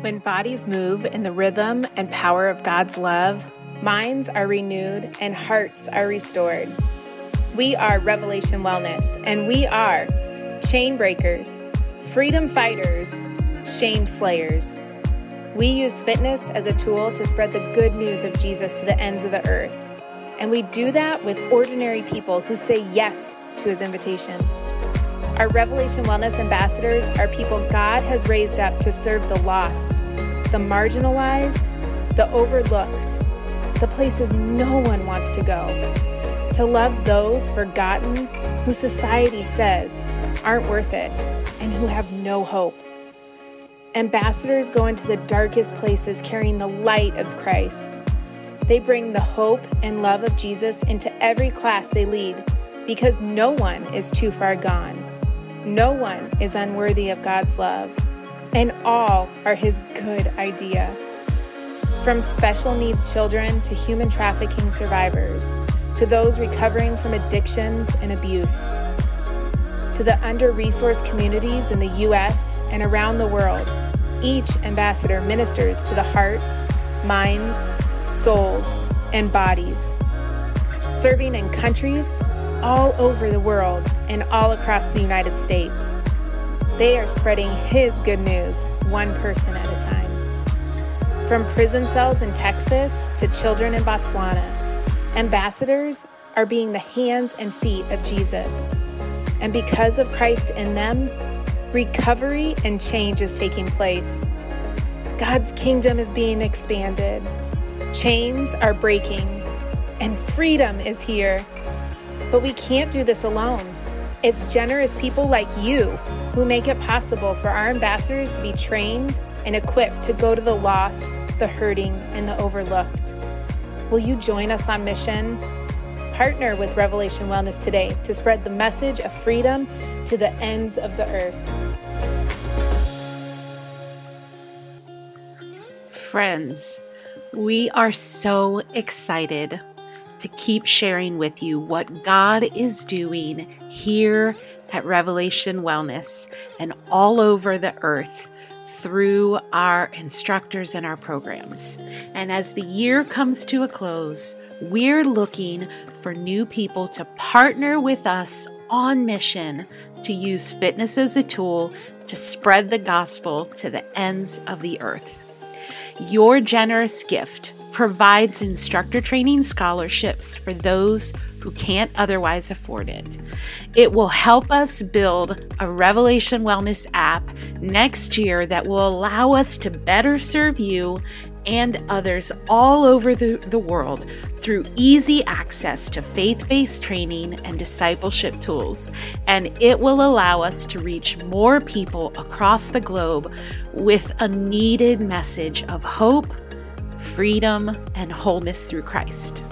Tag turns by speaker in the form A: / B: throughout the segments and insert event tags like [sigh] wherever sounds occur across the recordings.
A: When bodies move in the rhythm and power of God's love, minds are renewed and hearts are restored. We are Revelation Wellness, and we are chain breakers, freedom fighters, shame slayers. We use fitness as a tool to spread the good news of Jesus to the ends of the earth. And we do that with ordinary people who say yes to his invitation. Our Revelation Wellness ambassadors are people God has raised up to serve the lost, the marginalized, the overlooked, the places no one wants to go, to love those forgotten who society says aren't worth it and who have no hope. Ambassadors go into the darkest places carrying the light of Christ. They bring the hope and love of Jesus into every class they lead because no one is too far gone. No one is unworthy of God's love, and all are His good idea. From special needs children to human trafficking survivors, to those recovering from addictions and abuse, to the under resourced communities in the U.S. and around the world, each ambassador ministers to the hearts, minds, souls, and bodies. Serving in countries all over the world and all across the United States. They are spreading His good news one person at a time. From prison cells in Texas to children in Botswana, ambassadors are being the hands and feet of Jesus. And because of Christ in them, recovery and change is taking place. God's kingdom is being expanded, chains are breaking, and freedom is here. But we can't do this alone. It's generous people like you who make it possible for our ambassadors to be trained and equipped to go to the lost, the hurting, and the overlooked. Will you join us on mission? Partner with Revelation Wellness today to spread the message of freedom to the ends of the earth.
B: Friends, we are so excited to keep sharing with you what God is doing here at Revelation Wellness and all over the earth through our instructors and our programs. And as the year comes to a close, we're looking for new people to partner with us on mission to use fitness as a tool to spread the gospel to the ends of the earth. Your generous gift provides instructor training scholarships for those who can't otherwise afford it. It will help us build a Revelation Wellness app next year that will allow us to better serve you and others all over the, the world through easy access to faith based training and discipleship tools. And it will allow us to reach more people across the globe with a needed message of hope freedom, and wholeness through Christ.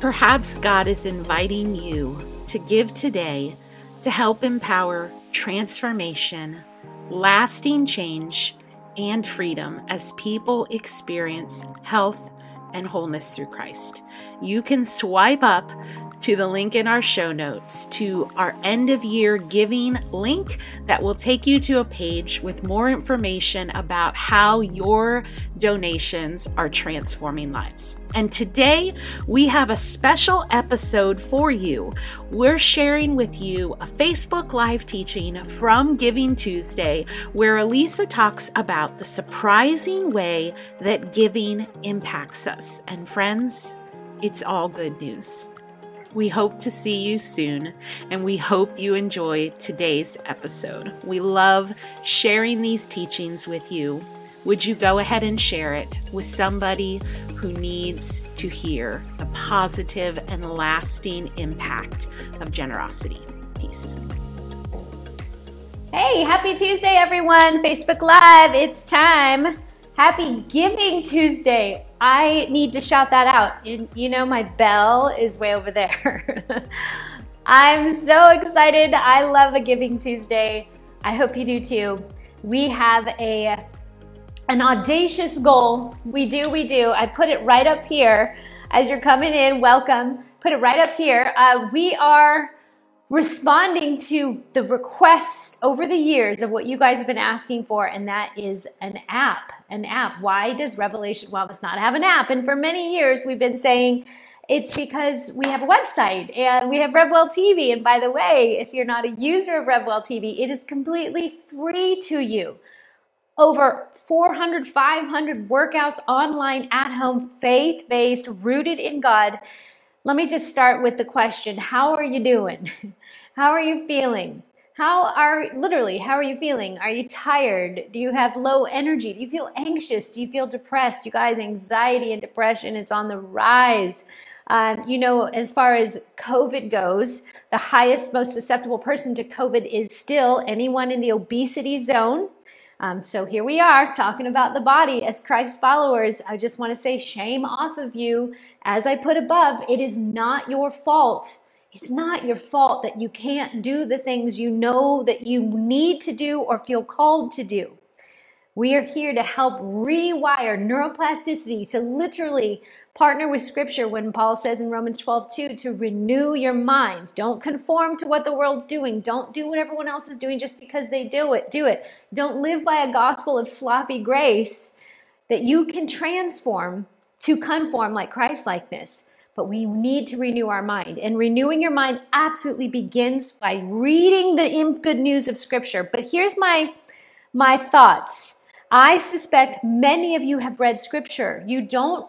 B: Perhaps God is inviting you to give today to help empower transformation, lasting change, and freedom as people experience health and wholeness through Christ. You can swipe up to the link in our show notes to our end of year giving link that will take you to a page with more information about how your donations are transforming lives. And today we have a special episode for you. We're sharing with you a Facebook Live teaching from Giving Tuesday where Alisa talks about the surprising way that giving impacts us. And friends, it's all good news. We hope to see you soon, and we hope you enjoy today's episode. We love sharing these teachings with you. Would you go ahead and share it with somebody who needs to hear the positive and lasting impact of generosity? Peace.
C: Hey, happy Tuesday, everyone. Facebook Live, it's time. Happy Giving Tuesday. I need to shout that out. You know, my bell is way over there. [laughs] I'm so excited. I love a Giving Tuesday. I hope you do too. We have a an audacious goal. We do, we do. I put it right up here as you're coming in. Welcome. Put it right up here. Uh, we are responding to the requests over the years of what you guys have been asking for, and that is an app. An app. Why does Revelation Wellness not have an app? And for many years, we've been saying it's because we have a website and we have RevWell TV. And by the way, if you're not a user of RevWell TV, it is completely free to you. Over 400, 500 workouts online at home, faith based, rooted in God. Let me just start with the question How are you doing? [laughs] How are you feeling? How are literally, how are you feeling? Are you tired? Do you have low energy? Do you feel anxious? Do you feel depressed? You guys, anxiety and depression, it's on the rise. Um, you know, as far as COVID goes, the highest, most susceptible person to COVID is still anyone in the obesity zone. Um, so here we are talking about the body as Christ followers. I just want to say, shame off of you. As I put above, it is not your fault. It's not your fault that you can't do the things you know that you need to do or feel called to do. We are here to help rewire neuroplasticity to literally partner with scripture when Paul says in Romans 12, 2, to renew your minds. Don't conform to what the world's doing. Don't do what everyone else is doing just because they do it. Do it. Don't live by a gospel of sloppy grace that you can transform to conform like Christ likeness. But we need to renew our mind. And renewing your mind absolutely begins by reading the good news of scripture. But here's my my thoughts. I suspect many of you have read scripture. You don't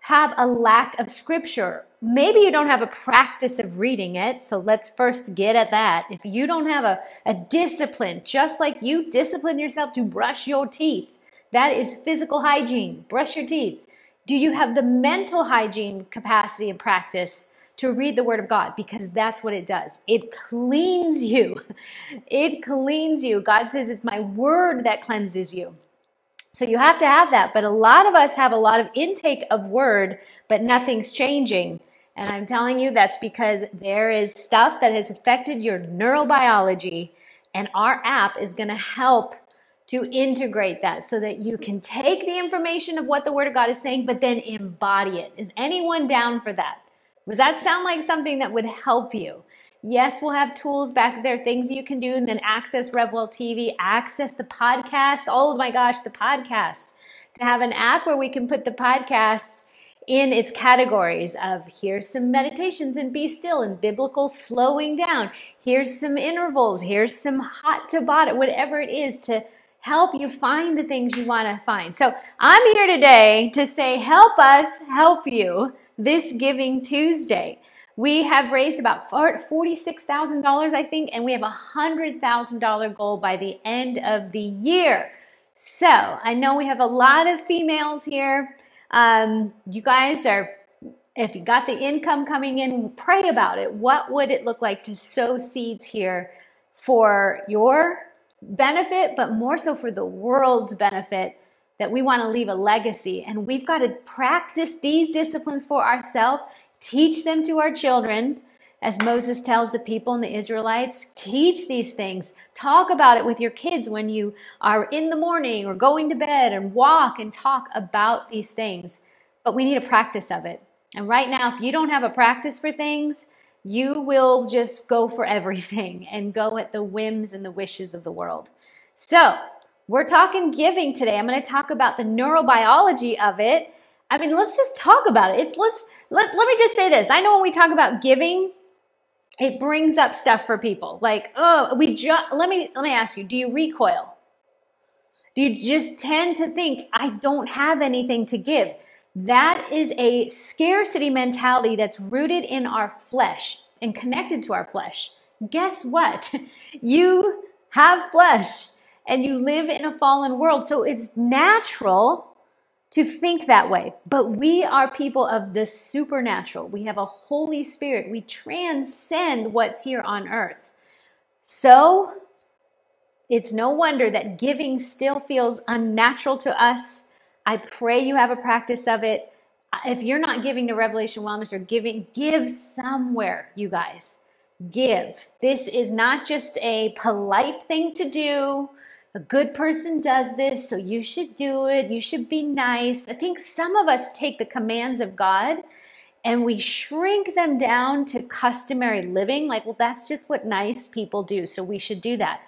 C: have a lack of scripture. Maybe you don't have a practice of reading it, so let's first get at that. If you don't have a, a discipline, just like you discipline yourself to brush your teeth, that is physical hygiene. Brush your teeth. Do you have the mental hygiene capacity and practice to read the Word of God? Because that's what it does. It cleans you. [laughs] It cleans you. God says it's my Word that cleanses you. So you have to have that. But a lot of us have a lot of intake of word, but nothing's changing. And I'm telling you that's because there is stuff that has affected your neurobiology, and our app is going to help to integrate that so that you can take the information of what the Word of God is saying, but then embody it. Is anyone down for that? Does that sound like something that would help you? Yes, we'll have tools back there, things you can do, and then access RevWell TV, access the podcast. Oh my gosh, the podcast. To have an app where we can put the podcast in its categories of here's some meditations and be still and biblical slowing down. Here's some intervals. Here's some hot to bottom, whatever it is to help you find the things you want to find. So I'm here today to say, help us help you this Giving Tuesday. We have raised about $46,000, I think, and we have a $100,000 goal by the end of the year. So I know we have a lot of females here. Um, you guys are, if you got the income coming in, pray about it. What would it look like to sow seeds here for your benefit, but more so for the world's benefit? That we want to leave a legacy, and we've got to practice these disciplines for ourselves Teach them to our children, as Moses tells the people and the Israelites. Teach these things. Talk about it with your kids when you are in the morning or going to bed and walk and talk about these things. But we need a practice of it. And right now, if you don't have a practice for things, you will just go for everything [laughs] and go at the whims and the wishes of the world. So, we're talking giving today. I'm going to talk about the neurobiology of it. I mean, let's just talk about it. It's let's let, let me just say this. I know when we talk about giving, it brings up stuff for people. Like, oh, we just let me let me ask you, do you recoil? Do you just tend to think, I don't have anything to give? That is a scarcity mentality that's rooted in our flesh and connected to our flesh. Guess what? [laughs] You have flesh and you live in a fallen world. So it's natural to think that way. But we are people of the supernatural. We have a Holy Spirit. We transcend what's here on earth. So it's no wonder that giving still feels unnatural to us. I pray you have a practice of it. If you're not giving to Revelation Wellness or giving, give somewhere, you guys. Give. This is not just a polite thing to do a good person does this, so you should do it. You should be nice. I think some of us take the commands of God and we shrink them down to customary living, like, well, that's just what nice people do, so we should do that.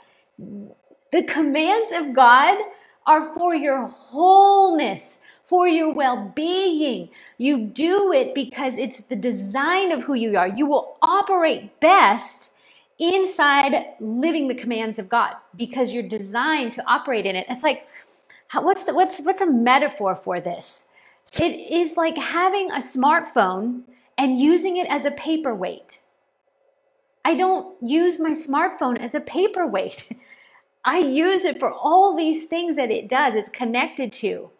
C: The commands of God are for your wholeness, for your well being. You do it because it's the design of who you are. You will operate best inside living the commands of God because you're designed to operate in it. It's like, what's the, what's what's a metaphor for this? It is like having a smartphone and using it as a paperweight. I don't use my smartphone as a paperweight. [laughs] I use it for all these things that it does, it's connected to.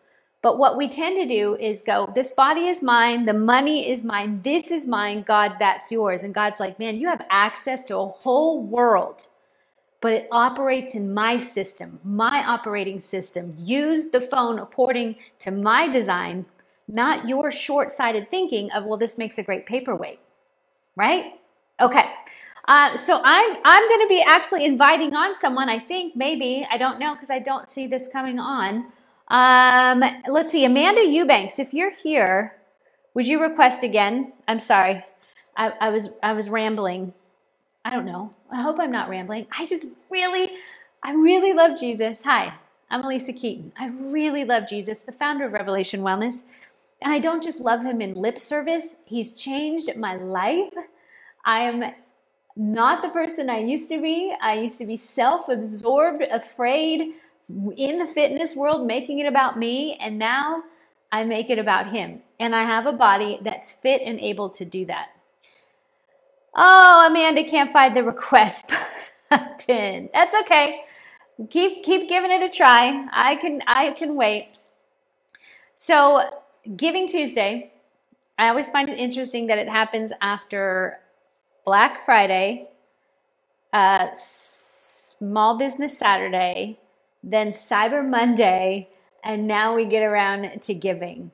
C: But what we tend to do is go, this body is mine, the money is mine, this is mine, God, that's yours. And God's like, man, you have access to a whole world, but it operates in my system, my operating system. Use the phone according to my design, not your short sighted thinking of, well, this makes a great paperweight, right? Okay. Uh, so I'm I'm going to be actually inviting on someone. I think maybe I don't know because I don't see this coming on. Um, let's see, Amanda Eubanks, if you're here, would you request again? I'm sorry, I, I was I was rambling. I don't know. I hope I'm not rambling. I just really, I really love Jesus. Hi, I'm Alisa Keeton. I really love Jesus, the founder of Revelation Wellness. And I don't just love him in lip service, he's changed my life. I am not the person I used to be. I used to be self absorbed, afraid in the fitness world, making it about me. And now I make it about him. And I have a body that's fit and able to do that. Oh, Amanda can't find the request [laughs] button. That's okay. Keep keep giving it a try. I can I can wait. So, Giving Tuesday, I always find it interesting that it happens after Black Friday, uh, Small Business Saturday, then Cyber Monday, and now we get around to giving.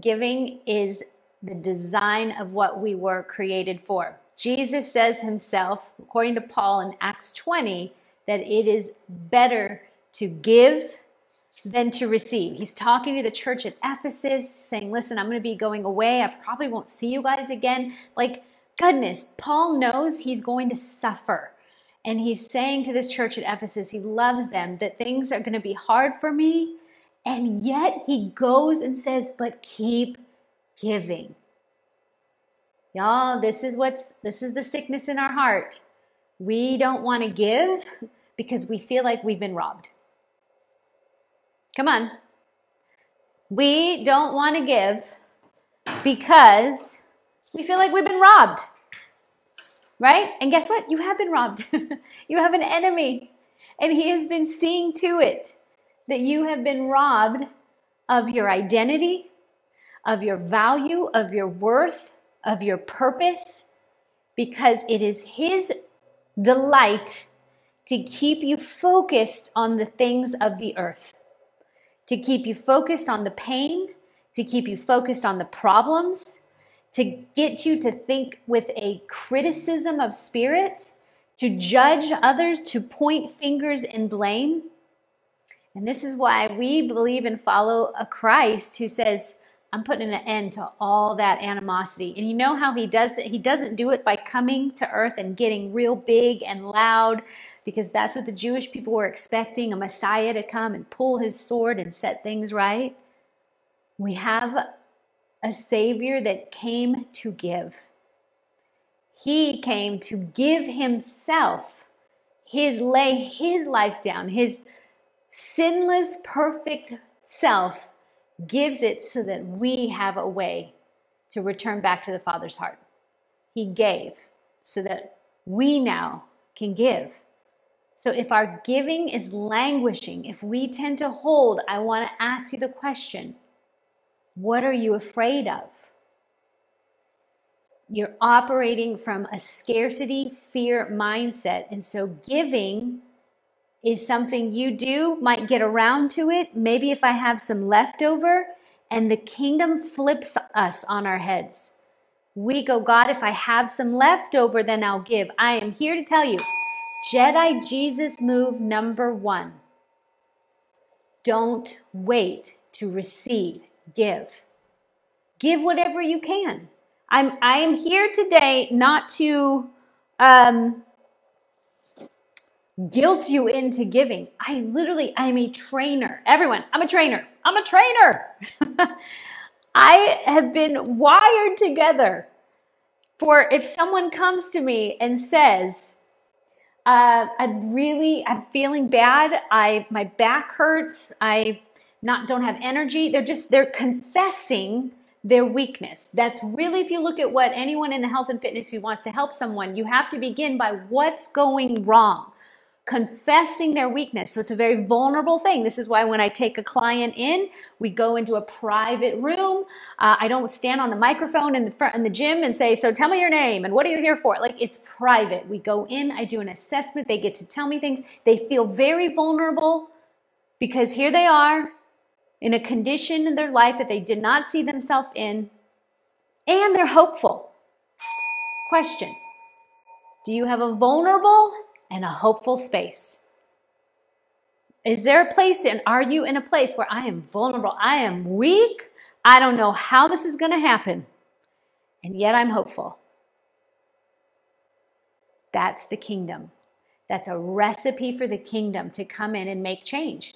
C: Giving is the design of what we were created for. Jesus says himself, according to Paul in Acts 20, that it is better to give than to receive. He's talking to the church at Ephesus, saying, Listen, I'm going to be going away. I probably won't see you guys again. Like, goodness, Paul knows he's going to suffer. And he's saying to this church at Ephesus, he loves them, that things are going to be hard for me. And yet he goes and says, but keep giving. Y'all, this is what's this is the sickness in our heart. We don't want to give because we feel like we've been robbed. Come on. We don't want to give because we feel like we've been robbed. Right? And guess what? You have been robbed. [laughs] you have an enemy, and he has been seeing to it that you have been robbed of your identity, of your value, of your worth, of your purpose, because it is his delight to keep you focused on the things of the earth, to keep you focused on the pain, to keep you focused on the problems, to get you to think with a criticism of spirit, to judge others, to point fingers and blame. And this is why we believe and follow a Christ who says, I'm putting an end to all that animosity. And you know how he does it? He doesn't do it by coming to earth and getting real big and loud, because that's what the Jewish people were expecting a Messiah to come and pull his sword and set things right. We have a Savior that came to give. He came to give Himself, His lay His life down, His sinless, perfect self gives it so that we have a way to return back to the Father's heart. He gave so that we now can give. So if our giving is languishing, if we tend to hold, I want to ask you the question what are you afraid of? You're operating from a scarcity fear mindset. And so giving is something you do, might get around to it. Maybe if I have some leftover, and the kingdom flips us on our heads. We go, God, if I have some leftover, then I'll give. I am here to tell you Jedi Jesus move number one. Don't wait to receive give. Give whatever you can. I'm I am here today not to um, guilt you into giving. I literally I'm a trainer. Everyone, I'm a trainer. I'm a trainer. [laughs] I have been wired together for if someone comes to me and says, uh, I'm really, I'm feeling bad. I, my back hurts. I not don't have energy. They're just, they're confessing their weakness. That's really, if you look at what anyone in the health and fitness who wants to help someone, you have to begin by what's going wrong confessing their weakness. So it's a very vulnerable thing. This is why when I take a client in, we go into a private room. Uh, I don't stand on the microphone in the front in the gym and say, "So tell me your name and what are you here for?" Like it's private. We go in. I do an assessment. They get to tell me things. They feel very vulnerable because here they are in a condition in their life that they did not see themselves in, and they're hopeful. Question: Do you have a vulnerable and a hopeful space. Is there a place and are you in a place where I am vulnerable? I am weak. I don't know how this is going to happen. And yet I'm hopeful. That's the kingdom. That's a recipe for the kingdom to come in and make change.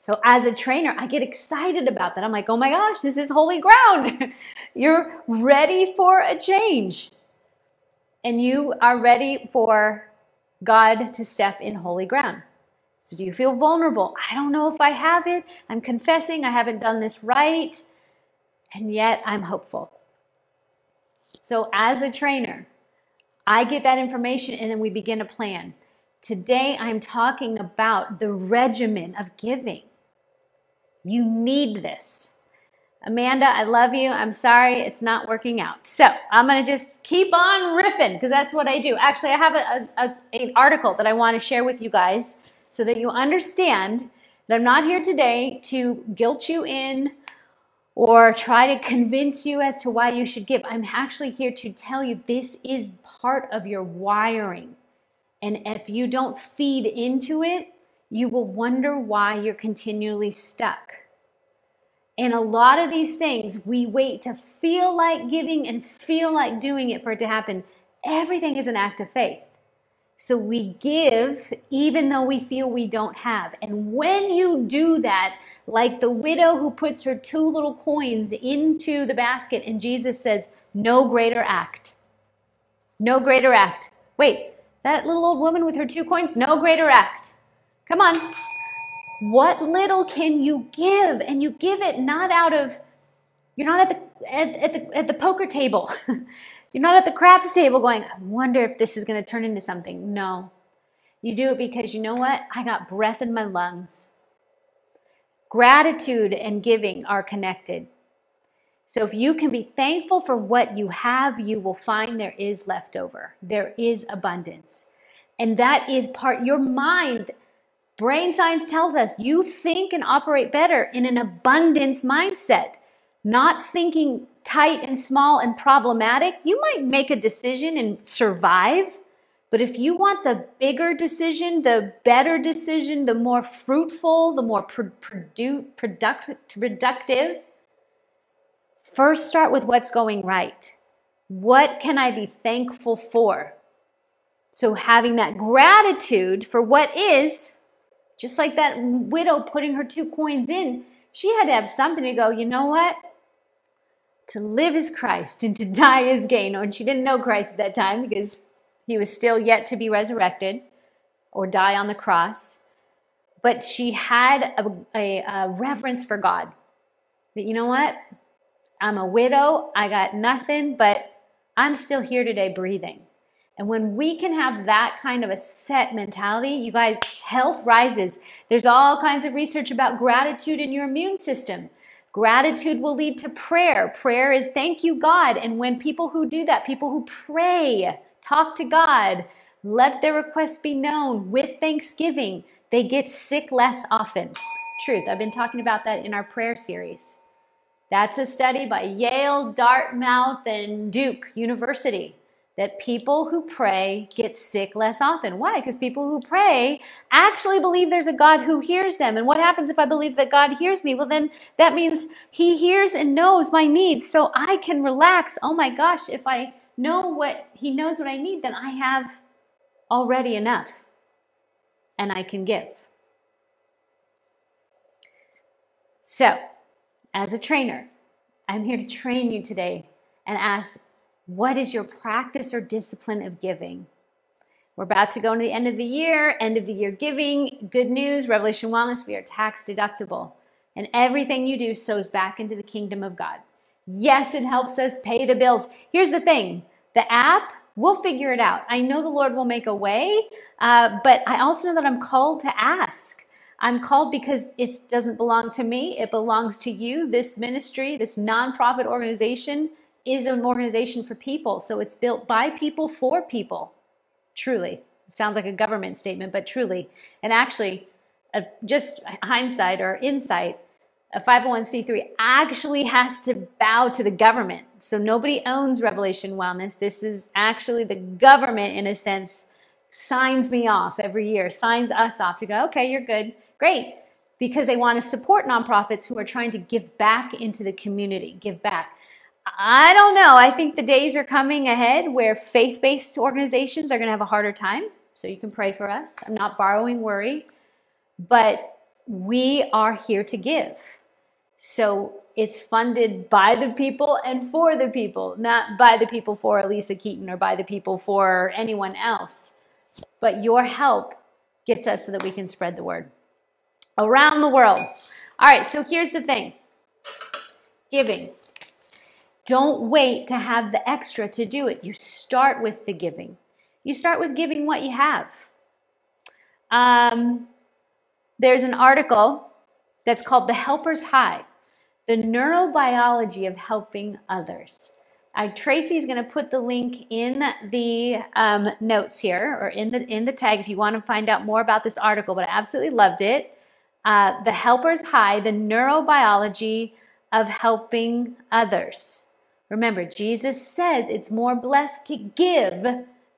C: So, as a trainer, I get excited about that. I'm like, oh my gosh, this is holy ground. [laughs] You're ready for a change. And you are ready for God to step in holy ground. So, do you feel vulnerable? I don't know if I have it. I'm confessing I haven't done this right, and yet I'm hopeful. So, as a trainer, I get that information and then we begin a plan. Today, I'm talking about the regimen of giving. You need this. Amanda, I love you. I'm sorry it's not working out. So I'm going to just keep on riffing because that's what I do. Actually, I have a, a, a, an article that I want to share with you guys so that you understand that I'm not here today to guilt you in or try to convince you as to why you should give. I'm actually here to tell you this is part of your wiring. And if you don't feed into it, you will wonder why you're continually stuck. And a lot of these things, we wait to feel like giving and feel like doing it for it to happen. Everything is an act of faith. So we give even though we feel we don't have. And when you do that, like the widow who puts her two little coins into the basket, and Jesus says, No greater act. No greater act. Wait, that little old woman with her two coins? No greater act. Come on. What little can you give? And you give it not out of, you're not at the, at, at the, at the poker table. [laughs] you're not at the craps table going, I wonder if this is going to turn into something. No. You do it because you know what? I got breath in my lungs. Gratitude and giving are connected. So if you can be thankful for what you have, you will find there is leftover. There is abundance. And that is part, your mind Brain science tells us you think and operate better in an abundance mindset, not thinking tight and small and problematic. You might make a decision and survive, but if you want the bigger decision, the better decision, the more fruitful, the more produ- product- productive, first start with what's going right. What can I be thankful for? So, having that gratitude for what is just like that widow putting her two coins in, she had to have something to go, you know what? To live is Christ and to [laughs] die is gain. Oh, and she didn't know Christ at that time because he was still yet to be resurrected or die on the cross. But she had a, a, a reverence for God. That, you know what? I'm a widow. I got nothing, but I'm still here today breathing. And when we can have that kind of a set mentality, you guys, health rises. There's all kinds of research about gratitude in your immune system. Gratitude will lead to prayer. Prayer is thank you, God. And when people who do that, people who pray, talk to God, let their requests be known with thanksgiving, they get sick less often. Truth. I've been talking about that in our prayer series. That's a study by Yale, Dartmouth, and Duke University. that people who pray get sick less often. Why? Because people who pray actually believe there's a God who hears them. And what happens if I believe that God hears me? Well, then that means He hears and knows my needs, so I can relax. Oh my gosh, if I know what He knows what I need, then I have already enough and I can give. So, as a trainer, I'm here to train you today and ask what is your practice or discipline of giving? We're about to go into the end of the year, end of the year giving. Good news, Revelation Wellness, we are tax deductible. And everything you do sows back into the kingdom of God. Yes, it helps us pay the bills. Here's the thing the app, we'll figure it out. I know the Lord will make a way, uh, but I also know that I'm called to ask. I'm called because it doesn't belong to me, it belongs to you. This ministry, this nonprofit organization, is an organization for people. So it's built by people for people. Truly. It sounds like a government statement, but truly. And actually, uh, just hindsight or insight, a 501c3 actually has to bow to the government. So nobody owns Revelation Wellness. This is actually the government, in a sense, signs me off every year, signs us off to go, okay, you're good, great. Because they want to support nonprofits who are trying to give back into the community, give back. I don't know. I think the days are coming ahead where faith based organizations are going to have a harder time. So you can pray for us. I'm not borrowing worry, but we are here to give. So it's funded by the people and for the people, not by the people for Alisa Keeton or by the people for anyone else. But your help gets us so that we can spread the word around the world. All right, so here's the thing giving. Don't wait to have the extra to do it. You start with the giving. You start with giving what you have. Um, there's an article that's called The Helper's High The Neurobiology of Helping Others. Uh, Tracy's going to put the link in the um, notes here or in the in the tag if you want to find out more about this article. But I absolutely loved it. Uh, the Helper's High: The Neurobiology of Helping Others. Remember, Jesus says it's more blessed to give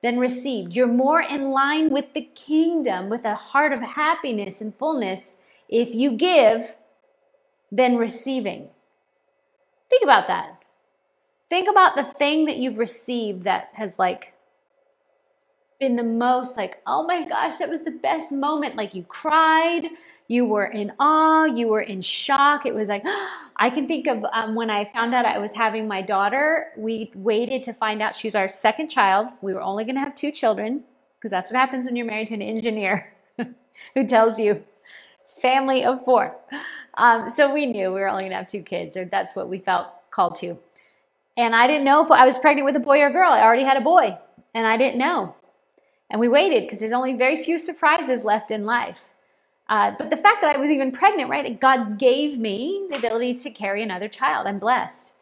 C: than received. You're more in line with the kingdom, with a heart of happiness and fullness, if you give than receiving. Think about that. Think about the thing that you've received that has like been the most like, oh my gosh, that was the best moment. Like you cried, you were in awe, you were in shock. It was like, [gasps] I can think of um, when I found out I was having my daughter, we waited to find out she was our second child. We were only going to have two children because that's what happens when you're married to an engineer [laughs] who tells you family of four. Um, so we knew we were only going to have two kids, or that's what we felt called to. And I didn't know if I was pregnant with a boy or a girl. I already had a boy, and I didn't know. And we waited because there's only very few surprises left in life. Uh, but the fact that I was even pregnant, right? God gave me the ability to carry another child. I'm blessed.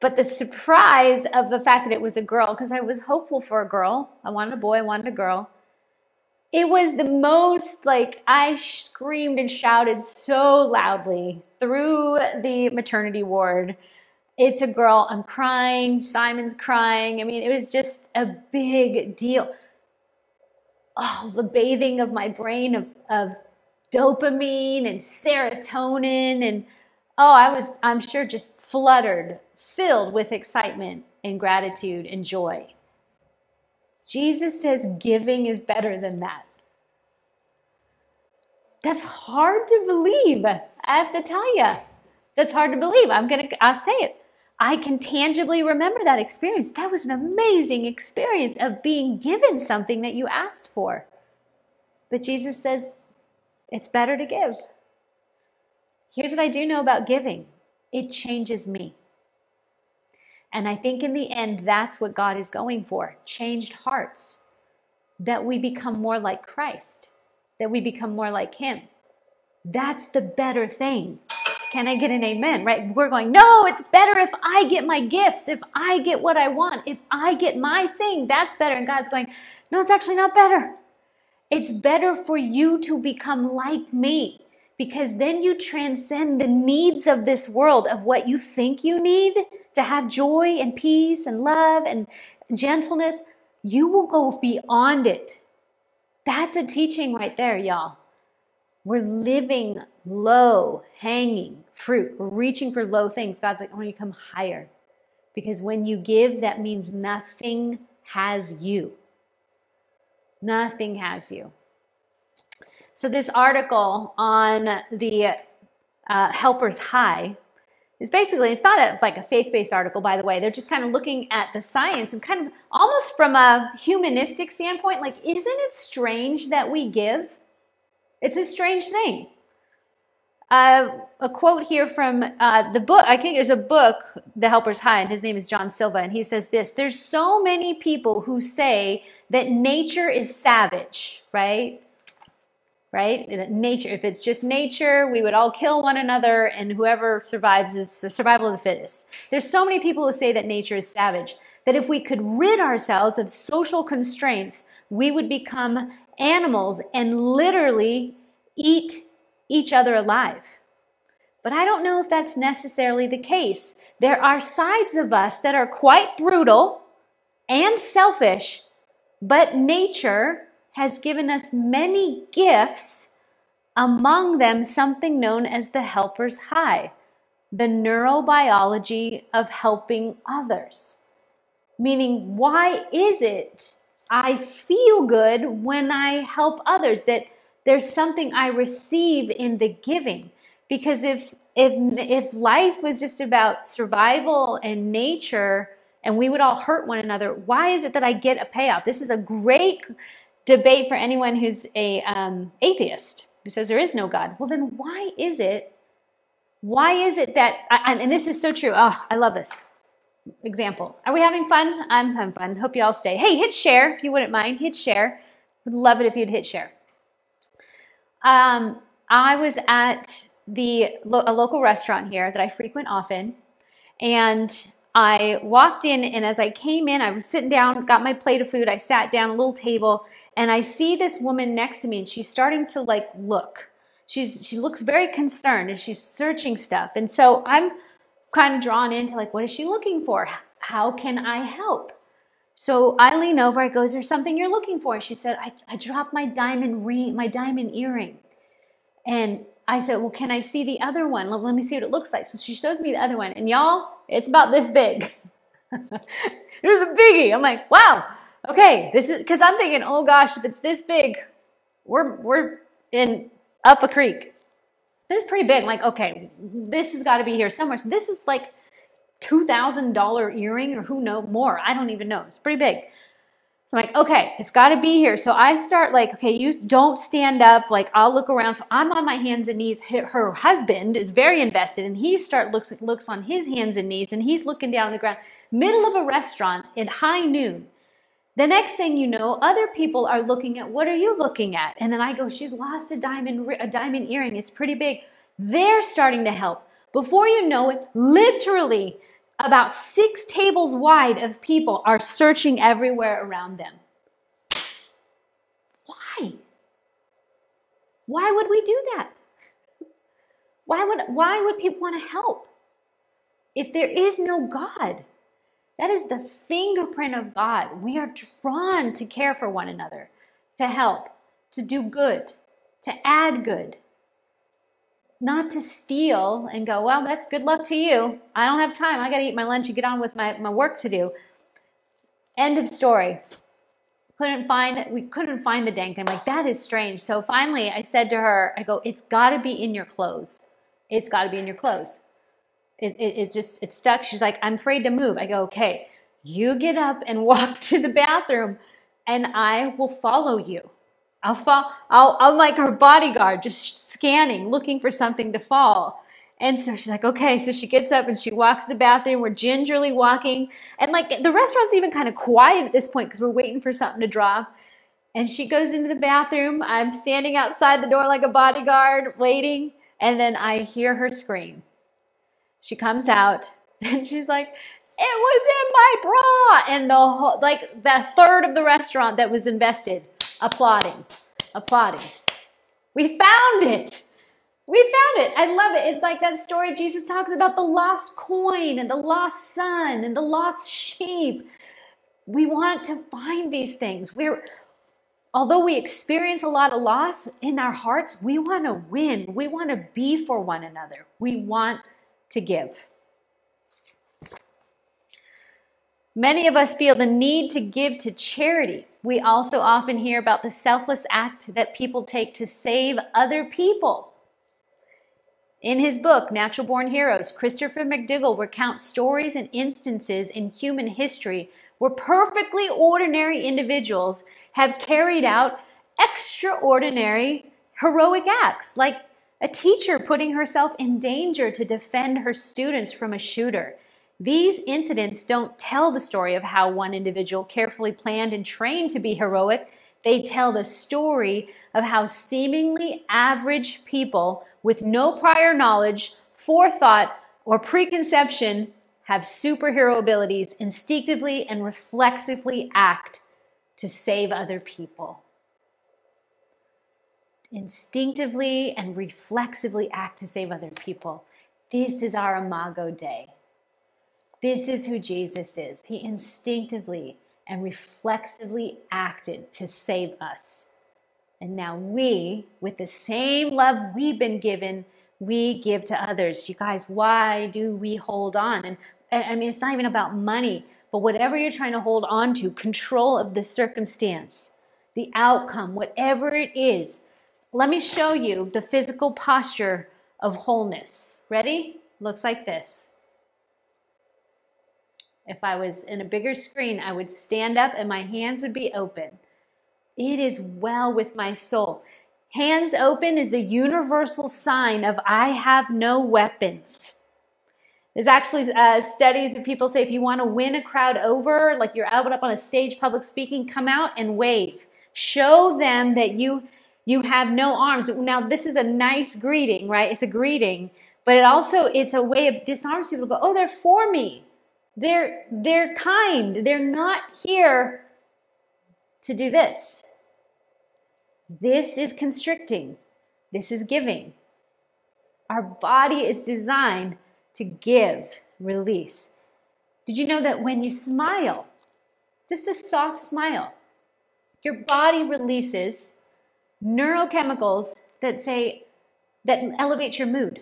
C: But the surprise of the fact that it was a girl, because I was hopeful for a girl, I wanted a boy, I wanted a girl. It was the most like I screamed and shouted so loudly through the maternity ward. It's a girl. I'm crying. Simon's crying. I mean, it was just a big deal. Oh, the bathing of my brain of, of dopamine and serotonin and oh i was i'm sure just fluttered filled with excitement and gratitude and joy. Jesus says giving is better than that. That's hard to believe. I have to tell you that's hard to believe. I'm gonna i'll say it. I can tangibly remember that experience. That was an amazing experience of being given something that you asked for. But jesus says it's better to give. Here's what I do know about giving it changes me. And I think in the end, that's what God is going for changed hearts, that we become more like Christ, that we become more like Him. That's the better thing. Can I get an amen? Right? We're going, no, it's better if I get my gifts, if I get what I want, if I get my thing, that's better. And God's going, no, it's actually not better. It's better for you to become like me because then you transcend the needs of this world of what you think you need to have joy and peace and love and gentleness. you will go beyond it. That's a teaching right there, y'all. We're living low hanging fruit. We're reaching for low things. God's like, I want you to come higher. Because when you give, that means nothing has you. Nothing has you. So, this article on the uh, Helper's High is basically, it's not a, like a faith based article, by the way. They're just kind of looking at the science and kind of almost from a humanistic standpoint like, isn't it strange that we give? It's a strange thing. Uh, a quote here from uh, the book. I think there's a book, The Helper's High, and his name is John Silva, and he says this There's so many people who say that nature is savage, right? Right? Nature, if it's just nature, we would all kill one another, and whoever survives is survival of the fittest. There's so many people who say that nature is savage, that if we could rid ourselves of social constraints, we would become animals and literally eat each other alive. But I don't know if that's necessarily the case. There are sides of us that are quite brutal and selfish, but nature has given us many gifts, among them something known as the helper's high, the neurobiology of helping others. Meaning, why is it I feel good when I help others? That there's something I receive in the giving. Because if if if life was just about survival and nature and we would all hurt one another, why is it that I get a payoff? This is a great debate for anyone who's a um, atheist who says there is no God. Well, then why is it? Why is it that? I, and this is so true. Oh, I love this example. Are we having fun? I'm having fun. Hope you all stay. Hey, hit share if you wouldn't mind. Hit share. Would love it if you'd hit share. Um, I was at the a local restaurant here that I frequent often, and I walked in, and as I came in, I was sitting down, got my plate of food. I sat down, a little table, and I see this woman next to me, and she's starting to like look. She's she looks very concerned, and she's searching stuff. And so I'm kind of drawn into like, what is she looking for? How can I help? So I lean over, I go, Is there something you're looking for? She said, I, I dropped my diamond ring, my diamond earring. And I said, Well, can I see the other one? Let, me see what it looks like. So she shows me the other one. And y'all, it's about this big. [laughs] it was a biggie. I'm like, wow, okay, this is because I'm thinking, oh gosh, if it's this big, we're we're in up a creek. It's pretty big. I'm like, okay, this has got to be here somewhere. So this is like $2,000 earring or who know more. I don't even know. It's pretty big. So I'm like, okay, it's got to be here. So I start like, okay, you don't stand up. Like I'll look around. So I'm on my hands and knees. Her husband is very invested, and he start looks looks on his hands and knees, and he's looking down on the ground, middle of a restaurant at high noon. The next thing you know, other people are looking at what are you looking at? And then I go, she's lost a diamond a diamond earring. It's pretty big. They're starting to help. Before you know it, literally about six tables wide of people are searching everywhere around them. Why? Why would we do that? Why would, why would people want to help? If there is no God, that is the fingerprint of God. We are drawn to care for one another, to help, to do good, to add good not to steal and go, well, that's good luck to you. I don't have time. I got to eat my lunch and get on with my, my work to do. End of story. Couldn't find, we couldn't find the dang thing. I'm like, that is strange. So finally I said to her, I go, it's got to be in your clothes. It's got to be in your clothes. It, it, it just, it's stuck. She's like, I'm afraid to move. I go, okay, you get up and [laughs] walk to the bathroom and I will follow you. I'll fall, I'll, I'm like her bodyguard, just scanning, looking for something to fall. And so she's like, okay. So she gets up and she walks to the bathroom. We're gingerly walking. And like the restaurant's even kind of quiet at this point because we're waiting for something to drop. And she goes into the bathroom. I'm standing outside the door like a bodyguard waiting. And then I hear her scream. She comes out [laughs] and she's like, it was in my bra. And the whole, like the third of the restaurant that was invested applauding, applauding. We found it. We found it. I love it. It's like that story Jesus talks about the lost coin and the lost son and the lost sheep. We want to find these things. We're although we experience a lot of loss in our hearts, we want to win. We want to be for one another. We want to give. Many of us feel the need to give to charity. We also often hear about the selfless act that people take to save other people. In his book, Natural Born Heroes, Christopher McDougall recounts stories and instances in human history where perfectly ordinary individuals have carried out extraordinary heroic acts, like a teacher putting herself in danger to defend her students from a shooter. These incidents don't tell the story of how one individual carefully planned and trained to be heroic. They tell the story of how seemingly average people with no prior knowledge, forethought, or preconception have superhero abilities, instinctively and reflexively act to save other people. Instinctively and reflexively act to save other people. This is our Imago Dei. This is who Jesus is. He instinctively and reflexively acted to save us. And now we, with the same love we've been given, we give to others. You guys, why do we hold on? And, and I mean, it's not even about money. But whatever you're trying to hold on to, control of the circumstance, the outcome, whatever it is, let me show you the physical posture of wholeness. Ready? Looks like this. If I was in a bigger screen, I would stand up and my hands would be open. It is well with my soul. Hands open is the universal sign of I have no weapons. There's actually uh, studies that people say if you want to win a crowd over, like you're out up on a stage public speaking, come out and wave. Show them that you you have no arms. Now this is a nice greeting, right? It's a greeting, but it also it's a way of disarms people go, oh, they're for me. They're they're kind. They're not here to do this. This is constricting. This is giving. Our body is designed to give, release. Did you know that when you smile, just a soft smile, your body releases neurochemicals that say, that elevate your mood.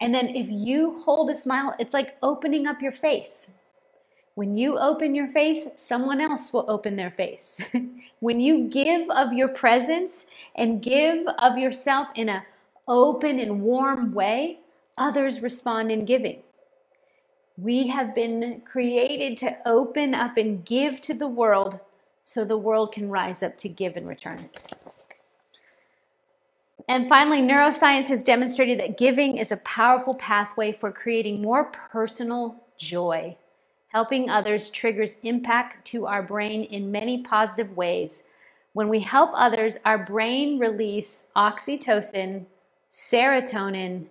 C: And then if you hold a smile, it's like opening up your face. When you open your face, someone else will open their face. [laughs] when you give of your presence and give of yourself in an open and warm way, others respond in giving. We have been created to open up and give to the world so the world can rise up to give in return. And finally, neuroscience has demonstrated that giving is a powerful pathway for creating more personal joy. Helping others triggers impact to our brain in many positive ways. When we help others, our brain release oxytocin, serotonin,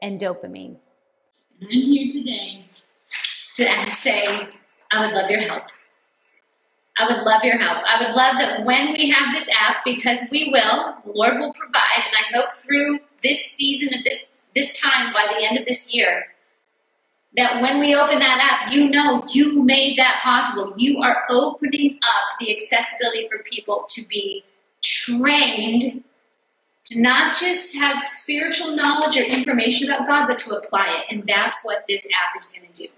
C: and dopamine.
D: I'm here today to say, I would love your help. I would love your help. I would love that when we have this app, because we will, the Lord will provide, and I hope through this season of this this time by the end of this year, that when we open that app, you know you made that possible. You are opening up the accessibility for people to be trained to not just have spiritual knowledge or information about God, but to apply it. And that's what this app is going to do.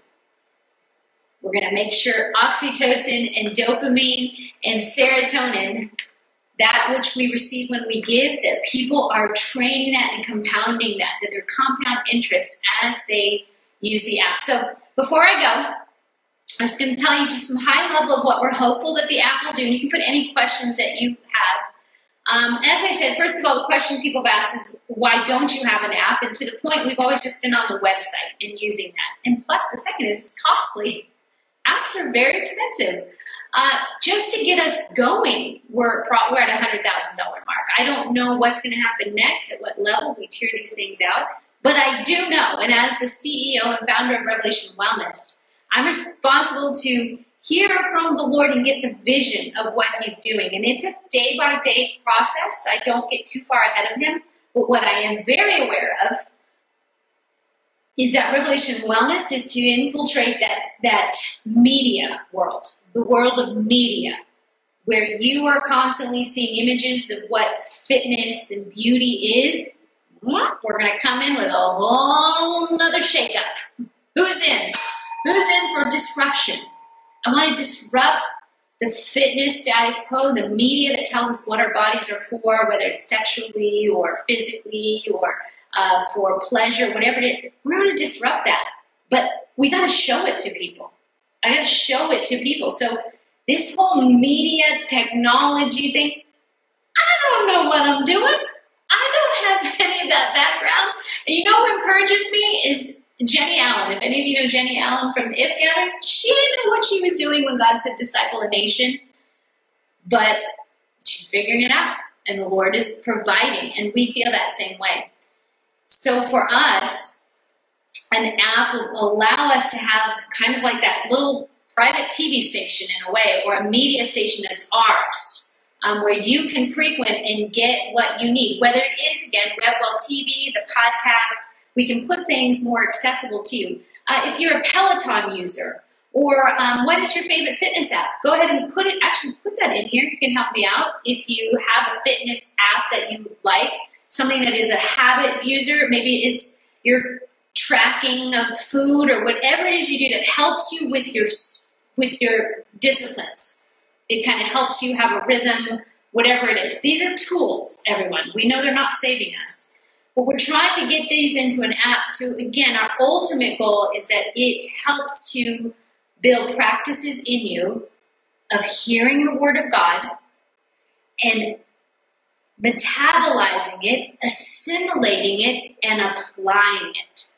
D: We're going to make sure oxytocin and dopamine and serotonin, that which we receive when we give, that people are training that and compounding that, that they're compound interest as they use the app. So before I go, I'm just going to tell you just some high level of what we're hopeful that the app will do. And you can put any questions that you have um, as I said, first of all, the question people have asked is why don't you have an app? And to the point, we've always just been on the website and using that. And plus, the second is it's costly. Apps are very expensive. Uh, just to get us going, we're, we're at a $100,000 mark. I don't know what's going to happen next, at what level we tear these things out, but I do know, and as the CEO and founder of Revelation Wellness, I'm responsible to hear from the Lord and get the vision of what He's doing. And it's a day by day process. I don't get too far ahead of Him. But what I am very aware of is that Revelation Wellness is to infiltrate that, that
C: media world, the world of media, where you are constantly seeing images of what fitness and beauty is, we're going to come in with a whole nother shakeup. Who's in? Who's in for disruption? I want to disrupt the fitness status quo, the media that tells us what our bodies are for, whether it's sexually or physically or uh, for pleasure, whatever it is. We're going to disrupt that. But we got to show it to people. I got to show it to people. So this whole media technology thing, I don't know what I'm doing. I don't have [laughs] any of that background. And you know who encourages me is Jennie Allen. If any of you know Jennie Allen from If Gathering, she didn't know what she was doing when God said disciple a nation, but she's figuring it out. And the Lord is providing, and we feel that same way. So for us, an app will allow us to have kind of like that little private TV station in a way, or a media station that's ours, um, where you can frequent and get what you need. Whether it is, again, RevWell TV, the podcast, we can put things more accessible to you. Uh, if you're a Peloton user, or um, what is your favorite fitness app? Go ahead and put it, actually put that in here. You can help me out. If you have a fitness app that you like, something that is a habit user, maybe it's your tracking of food or whatever it is you do that helps you with your with your disciplines. It kind of helps you have a rhythm, whatever it is. These are tools, everyone. We know they're not saving us. But we're trying to get these into an app. So again, our ultimate goal is that it helps to build practices in you of hearing the word of God and metabolizing it, assimilating it, and applying it.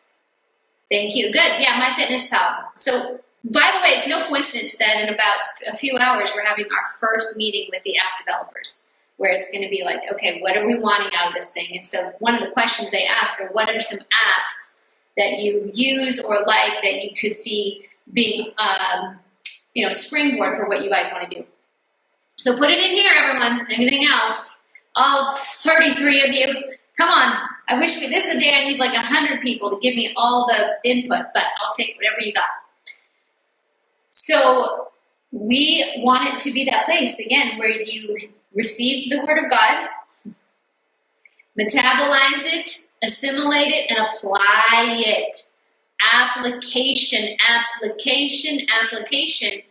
C: Thank you. Good. Yeah, MyFitnessPal. So, by the way, it's no coincidence that in about a few hours we're having our first meeting with the app developers, where it's going to be like, okay, what are we wanting out of this thing? And so, one of the questions they ask are, what are some apps that you use or like that you could see being, um, you know, springboard for what you guys want to do? So, put it in here, everyone. Anything else? All 33 of you. Come on. I wish we, this is a day I need like 100 people to give me all the input, but I'll take whatever you got. So we want it to be that place, again, where you receive the Word of God, metabolize it, assimilate it, and apply it. Application, application, application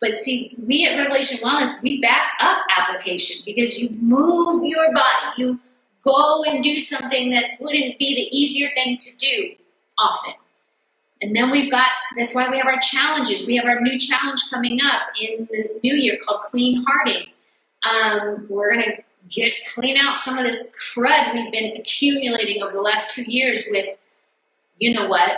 C: but see, we at Revelation Wellness, we back up application because you move your body. You go and do something that wouldn't be the easier thing to do often. And then we've got, that's why we have our challenges. We have our new challenge coming up in the new year called Clean Hearting. Um, we're going to get clean out some of this crud we've been accumulating over the last two years with, you know what,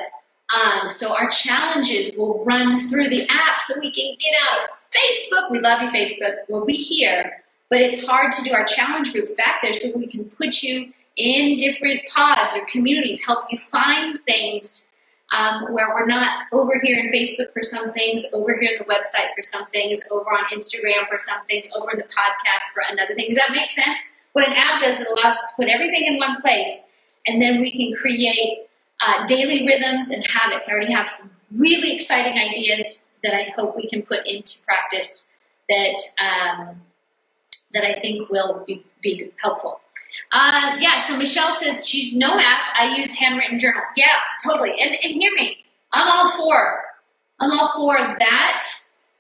C: um, so our challenges will run through the app so we can get out of Facebook. We love you, Facebook. We'll be here, but it's hard to do our challenge groups back there so we can put you in different pods or communities, help you find things um, where we're not over here in Facebook for some things, over here on the website for some things, over on Instagram for some things, over in the podcast for another thing. Does that make sense? What an app does, it allows us to put everything in one place, and then we can create uh, daily rhythms and habits. I already have some really exciting ideas that I hope we can put into practice that um, that I think will be, be helpful. Uh, yeah, so Michelle says she's no app. I use handwritten journal. Yeah, totally. And, and hear me, I'm all for. I'm all for that.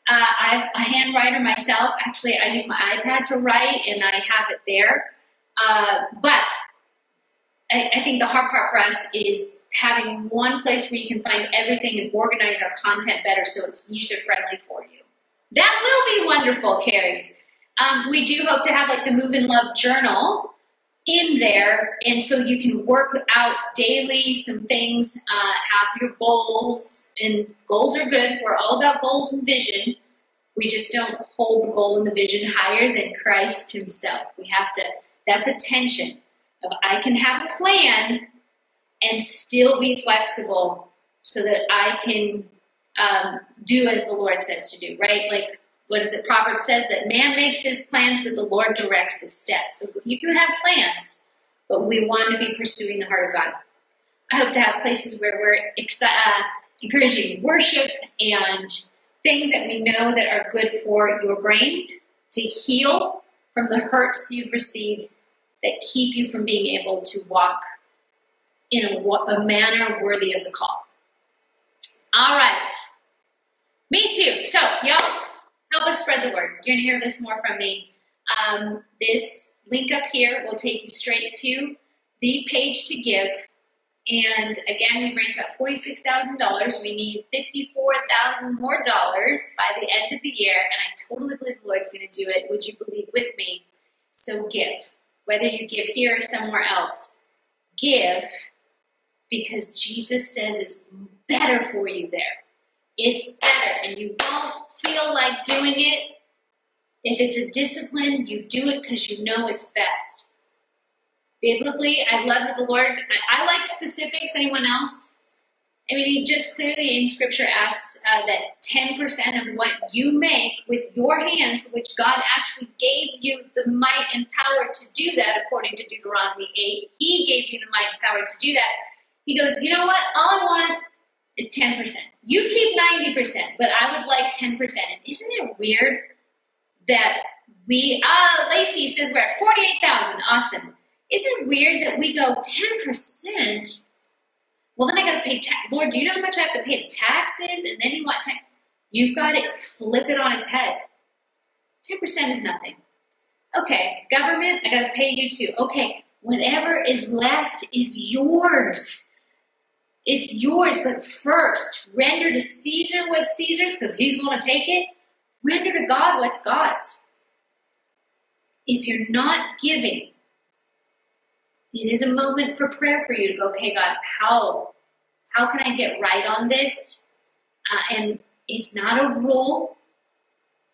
C: Uh, I'm a handwriter myself. Actually, I use my iPad to write, and I have it there. Uh, but I, I think the hard part for us is having one place where you can find everything and organize our content better so it's user friendly for you. That will be wonderful, Carrie. Um, we do hope to have like the Move and Love journal in there, and so you can work out daily some things, uh, have your goals, and goals are good. We're all about goals and vision. We just don't hold the goal and the vision higher than Christ Himself. We have to, that's a tension of I can have a plan and still be flexible so that I can um, do as the Lord says to do, right? Like, what is it? Proverbs says that man makes his plans, but the Lord directs his steps. So you can have plans, but we want to be pursuing the heart of God. I hope to have places where we're uh, encouraging worship and things that we know that are good for your brain to heal from the hurts you've received that keep you from being able to walk in a, a manner worthy of the call. All right. Me too. So, y'all, help us spread the word. You're going to hear this more from me. Um, this link up here will take you straight to the page to give. And again, we've raised about $46,000. We need 54,000 more dollars by the end of the year. And I totally believe the Lord's going to do it. Would you believe with me? So give. Whether you give here or somewhere else, give because Jesus says it's better for you there. It's better, and you won't feel like doing it. If it's a discipline, you do it because you know it's best. Biblically, I love that the Lord, I, I like specifics. Anyone else? I mean, he just clearly in Scripture asks uh, that 10% of what you make with your hands, which God actually gave you the might and power to do that, according to Deuteronomy 8, He gave you the might and power to do that. He goes, You know what? All I want is 10%. You keep 90%, but I would like 10%. And isn't it weird that we, ah, uh, Lacey says we're at 48,000. Awesome. Isn't it weird that we go 10%? Well, then I got to pay tax. Lord, do you know how much I have to pay to taxes? And then you want tax. You've got to flip it on its head. 10% is nothing. Okay, government, I got to pay you too. Okay, whatever is left is yours. It's yours, but first, render to Caesar what's Caesar's because he's going to take it. Render to God what's God's. If you're not giving, it is a moment for prayer for you to go, okay, God, how how can I get right on this? Uh, and it's not a rule.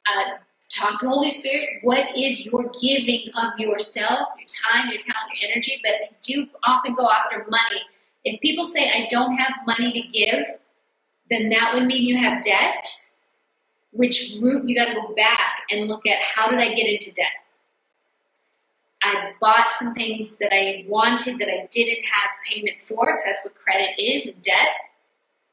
C: Uh, talk to the Holy Spirit. What is your giving of yourself, your time, your talent, your energy? But I do often go after money if people say, I don't have money to give, then that would mean you have debt, which root you got to go back and look at how did I get into debt? I bought some things that I wanted that I didn't have payment for, because that's what credit is debt.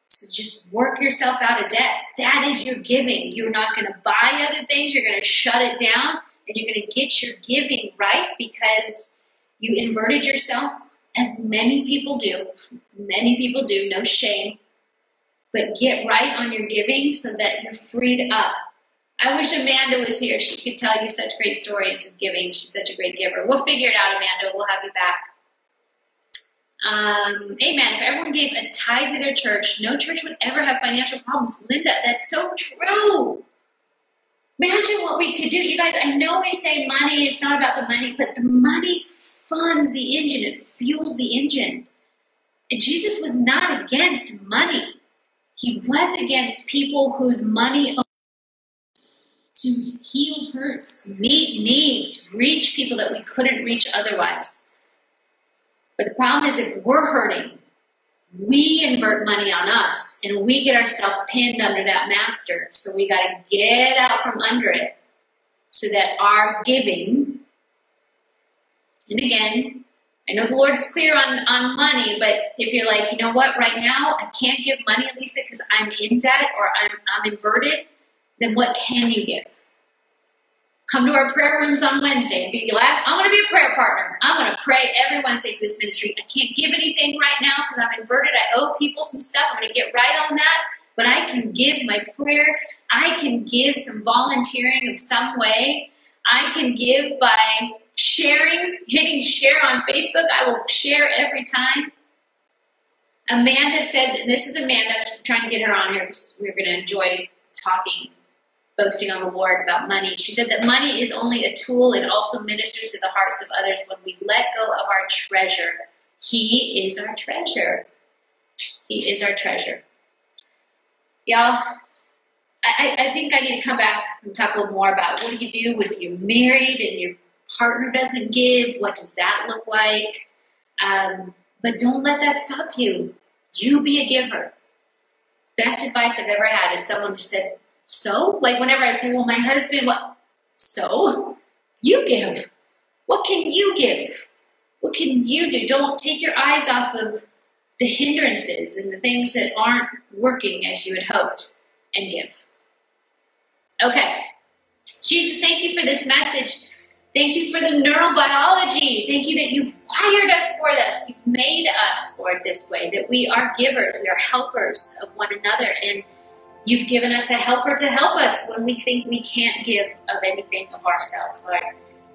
C: So just work yourself out of debt. That is your giving. You're not going to buy other things, you're going to shut it down, and you're going to get your giving right because you inverted yourself as many people do. Many people do, no shame. But get right on your giving so that you're freed up. I wish Amanda was here. She could tell you such great stories of giving. She's such a great giver. We'll figure it out, Amanda. We'll have you back. Um, amen. If everyone gave a tithe to their church, no church would ever have financial problems. Linda, that's so true. Imagine what we could do. You guys, I know we say money, it's not about the money, but the money funds the engine, it fuels the engine. And Jesus was not against money, he was against people whose money to heal hurts, meet needs, reach people that we couldn't reach otherwise. But the problem is if we're hurting, we invert money on us and we get ourselves pinned under that master. So we got to get out from under it so that our giving, and again, I know the Lord is clear on, on money, but if you're like, you know what, right now I can't give money, Lisa, because I'm in debt or I'm, I'm inverted, then what can you give? Come to our prayer rooms on Wednesday and be like, I'm going to be a prayer partner. I'm going to pray every Wednesday for this ministry. I can't give anything right now because I'm inverted. I owe people some stuff. I'm going to get right on that. But I can give my prayer. I can give some volunteering of some way. I can give by sharing, hitting share on Facebook. I will share every time. Amanda said, this is Amanda, I'm trying to get her on here because we're going to enjoy talking boasting on the Lord about money. She said that money is only a tool, it also ministers to the hearts of others when we let go of our treasure. He is our treasure. He is our treasure. Y'all, I, I think I need to come back and talk a little more about what do you do if you're married and your partner doesn't give? What does that look like? Um, but don't let that stop you. You be a giver. Best advice I've ever had is someone who said, so, like whenever I'd say, well, my husband, what? So, you give. What can you give? What can you do? Don't take your eyes off of the hindrances and the things that aren't working as you had hoped and give. Okay. Jesus, thank you for this message. Thank you for the neurobiology. Thank you that you've wired us for this. You've made us, Lord, this way, that we are givers, we are helpers of one another. And you've given us a helper to help us when we think we can't give of anything of ourselves, Lord.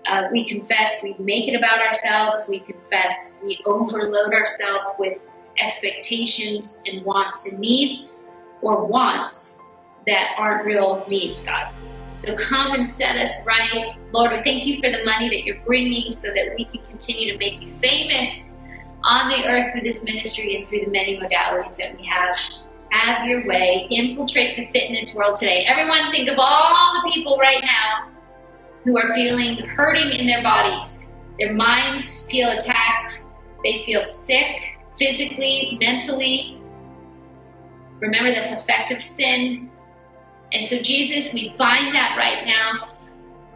C: Uh, we confess we make it about ourselves. We confess we overload ourselves with expectations and wants and needs or wants that aren't real needs, God. So come and set us right. Lord, we thank you for the money that you're bringing so that we can continue to make you famous on the earth through this ministry and through the many modalities that we have. Have your way. Infiltrate the fitness world today. Everyone, think of all the people right now who are feeling hurting in their bodies. Their minds feel attacked. They feel sick physically, mentally. Remember, that's effective sin. And so, Jesus, we bind that right now.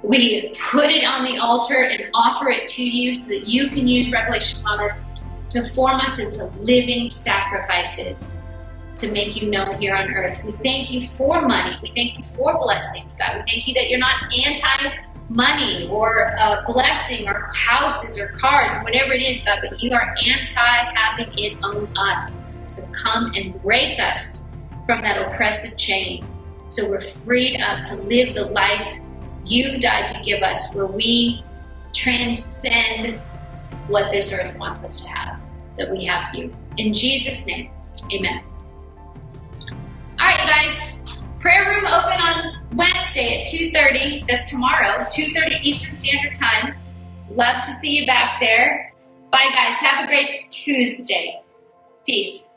C: We put it on the altar and offer it to you so that you can use Revelation Wellness to form us into living sacrifices to make you known here on earth. We thank you for money. We thank you for blessings, God. We thank you that you're not anti money or a blessing or houses or cars, or whatever it is, God, but you are anti having it on us. So come and break us from that oppressive chain so we're freed up to live the life you died to give us, where we transcend what this earth wants us to have, that we have you. In Jesus' name, amen. All right, you guys, prayer room open on Wednesday at 2.30. That's tomorrow, 2.30 Eastern Standard Time. Love to see you back there. Bye, guys. Have a great Tuesday. Peace.